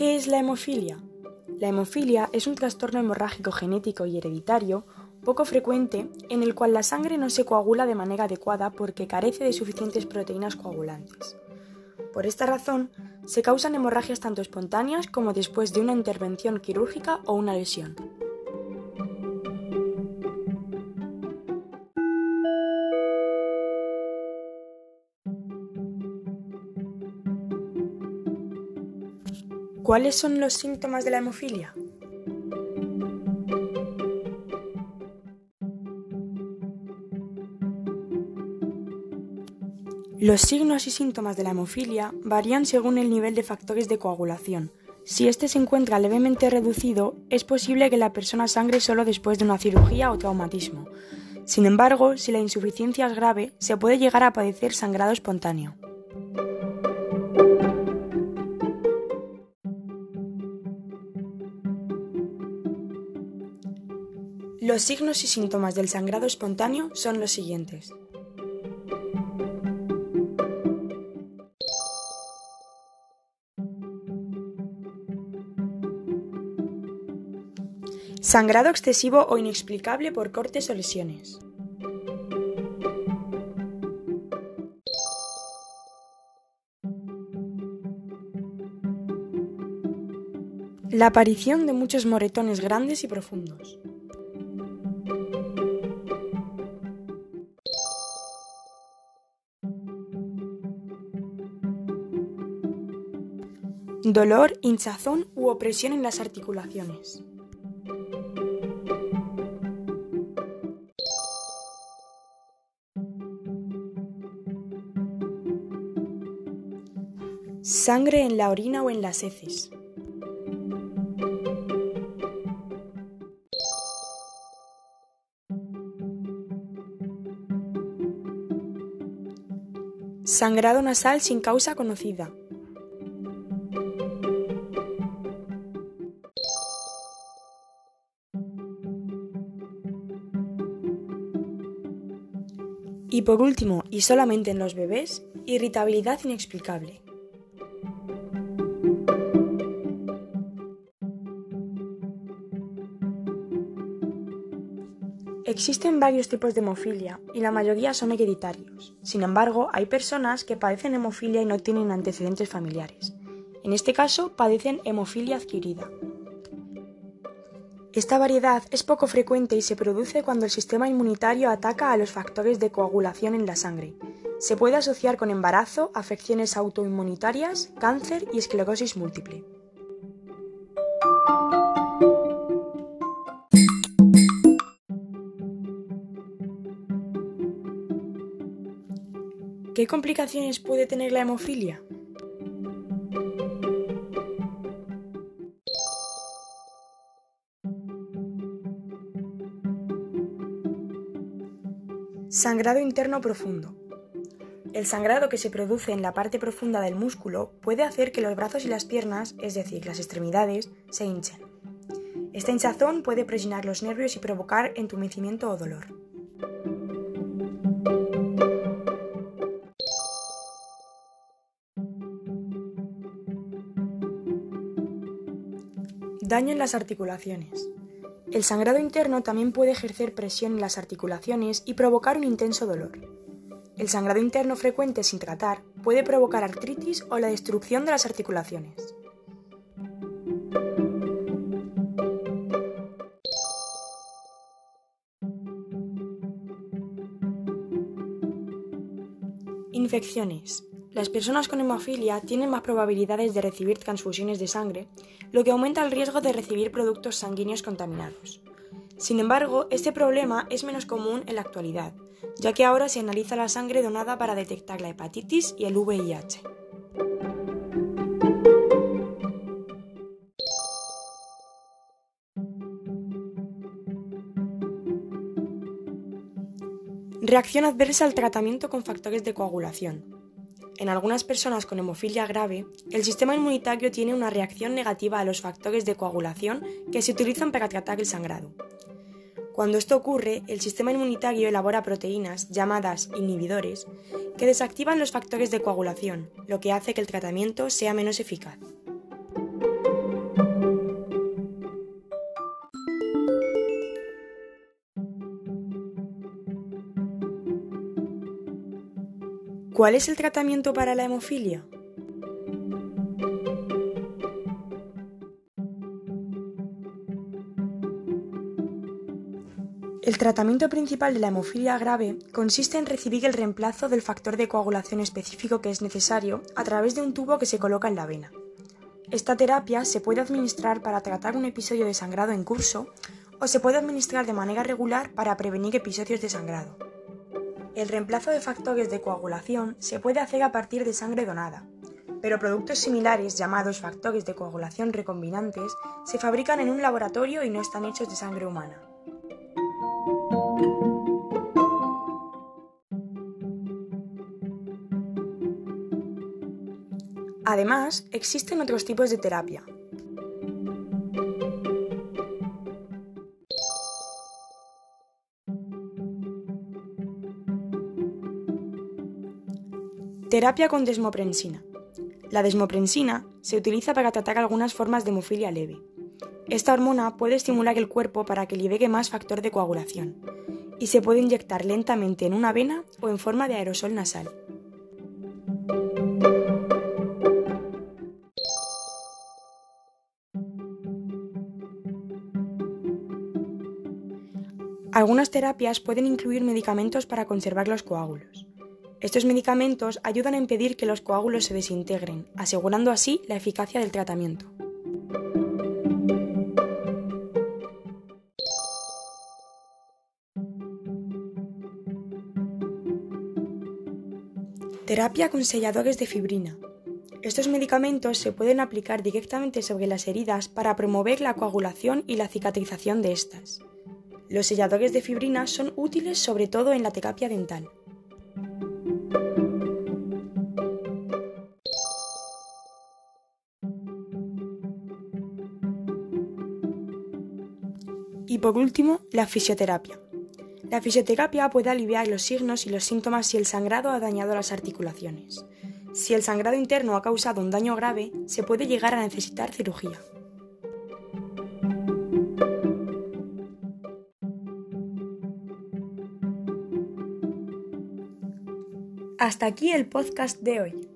¿Qué es la hemofilia? La hemofilia es un trastorno hemorrágico genético y hereditario poco frecuente en el cual la sangre no se coagula de manera adecuada porque carece de suficientes proteínas coagulantes. Por esta razón, se causan hemorragias tanto espontáneas como después de una intervención quirúrgica o una lesión. ¿Cuáles son los síntomas de la hemofilia? Los signos y síntomas de la hemofilia varían según el nivel de factores de coagulación. Si este se encuentra levemente reducido, es posible que la persona sangre solo después de una cirugía o traumatismo. Sin embargo, si la insuficiencia es grave, se puede llegar a padecer sangrado espontáneo. Los signos y síntomas del sangrado espontáneo son los siguientes. Sangrado excesivo o inexplicable por cortes o lesiones. La aparición de muchos moretones grandes y profundos. Dolor, hinchazón u opresión en las articulaciones. Sangre en la orina o en las heces. Sangrado nasal sin causa conocida. Y por último, y solamente en los bebés, irritabilidad inexplicable. Existen varios tipos de hemofilia y la mayoría son hereditarios. Sin embargo, hay personas que padecen hemofilia y no tienen antecedentes familiares. En este caso, padecen hemofilia adquirida. Esta variedad es poco frecuente y se produce cuando el sistema inmunitario ataca a los factores de coagulación en la sangre. Se puede asociar con embarazo, afecciones autoinmunitarias, cáncer y esclerosis múltiple. ¿Qué complicaciones puede tener la hemofilia? Sangrado interno profundo. El sangrado que se produce en la parte profunda del músculo puede hacer que los brazos y las piernas, es decir, las extremidades, se hinchen. Esta hinchazón puede presionar los nervios y provocar entumecimiento o dolor. Daño en las articulaciones. El sangrado interno también puede ejercer presión en las articulaciones y provocar un intenso dolor. El sangrado interno frecuente sin tratar puede provocar artritis o la destrucción de las articulaciones. Infecciones. Las personas con hemofilia tienen más probabilidades de recibir transfusiones de sangre, lo que aumenta el riesgo de recibir productos sanguíneos contaminados. Sin embargo, este problema es menos común en la actualidad, ya que ahora se analiza la sangre donada para detectar la hepatitis y el VIH. Reacción adversa al tratamiento con factores de coagulación. En algunas personas con hemofilia grave, el sistema inmunitario tiene una reacción negativa a los factores de coagulación que se utilizan para tratar el sangrado. Cuando esto ocurre, el sistema inmunitario elabora proteínas, llamadas inhibidores, que desactivan los factores de coagulación, lo que hace que el tratamiento sea menos eficaz. ¿Cuál es el tratamiento para la hemofilia? El tratamiento principal de la hemofilia grave consiste en recibir el reemplazo del factor de coagulación específico que es necesario a través de un tubo que se coloca en la vena. Esta terapia se puede administrar para tratar un episodio de sangrado en curso o se puede administrar de manera regular para prevenir episodios de sangrado. El reemplazo de factores de coagulación se puede hacer a partir de sangre donada, pero productos similares llamados factores de coagulación recombinantes se fabrican en un laboratorio y no están hechos de sangre humana. Además, existen otros tipos de terapia. Terapia con desmoprensina. La desmoprensina se utiliza para tratar algunas formas de hemofilia leve. Esta hormona puede estimular el cuerpo para que libere más factor de coagulación y se puede inyectar lentamente en una vena o en forma de aerosol nasal. Algunas terapias pueden incluir medicamentos para conservar los coágulos. Estos medicamentos ayudan a impedir que los coágulos se desintegren, asegurando así la eficacia del tratamiento. Terapia con selladores de fibrina. Estos medicamentos se pueden aplicar directamente sobre las heridas para promover la coagulación y la cicatrización de estas. Los selladores de fibrina son útiles sobre todo en la terapia dental. Y por último, la fisioterapia. La fisioterapia puede aliviar los signos y los síntomas si el sangrado ha dañado las articulaciones. Si el sangrado interno ha causado un daño grave, se puede llegar a necesitar cirugía. Hasta aquí el podcast de hoy.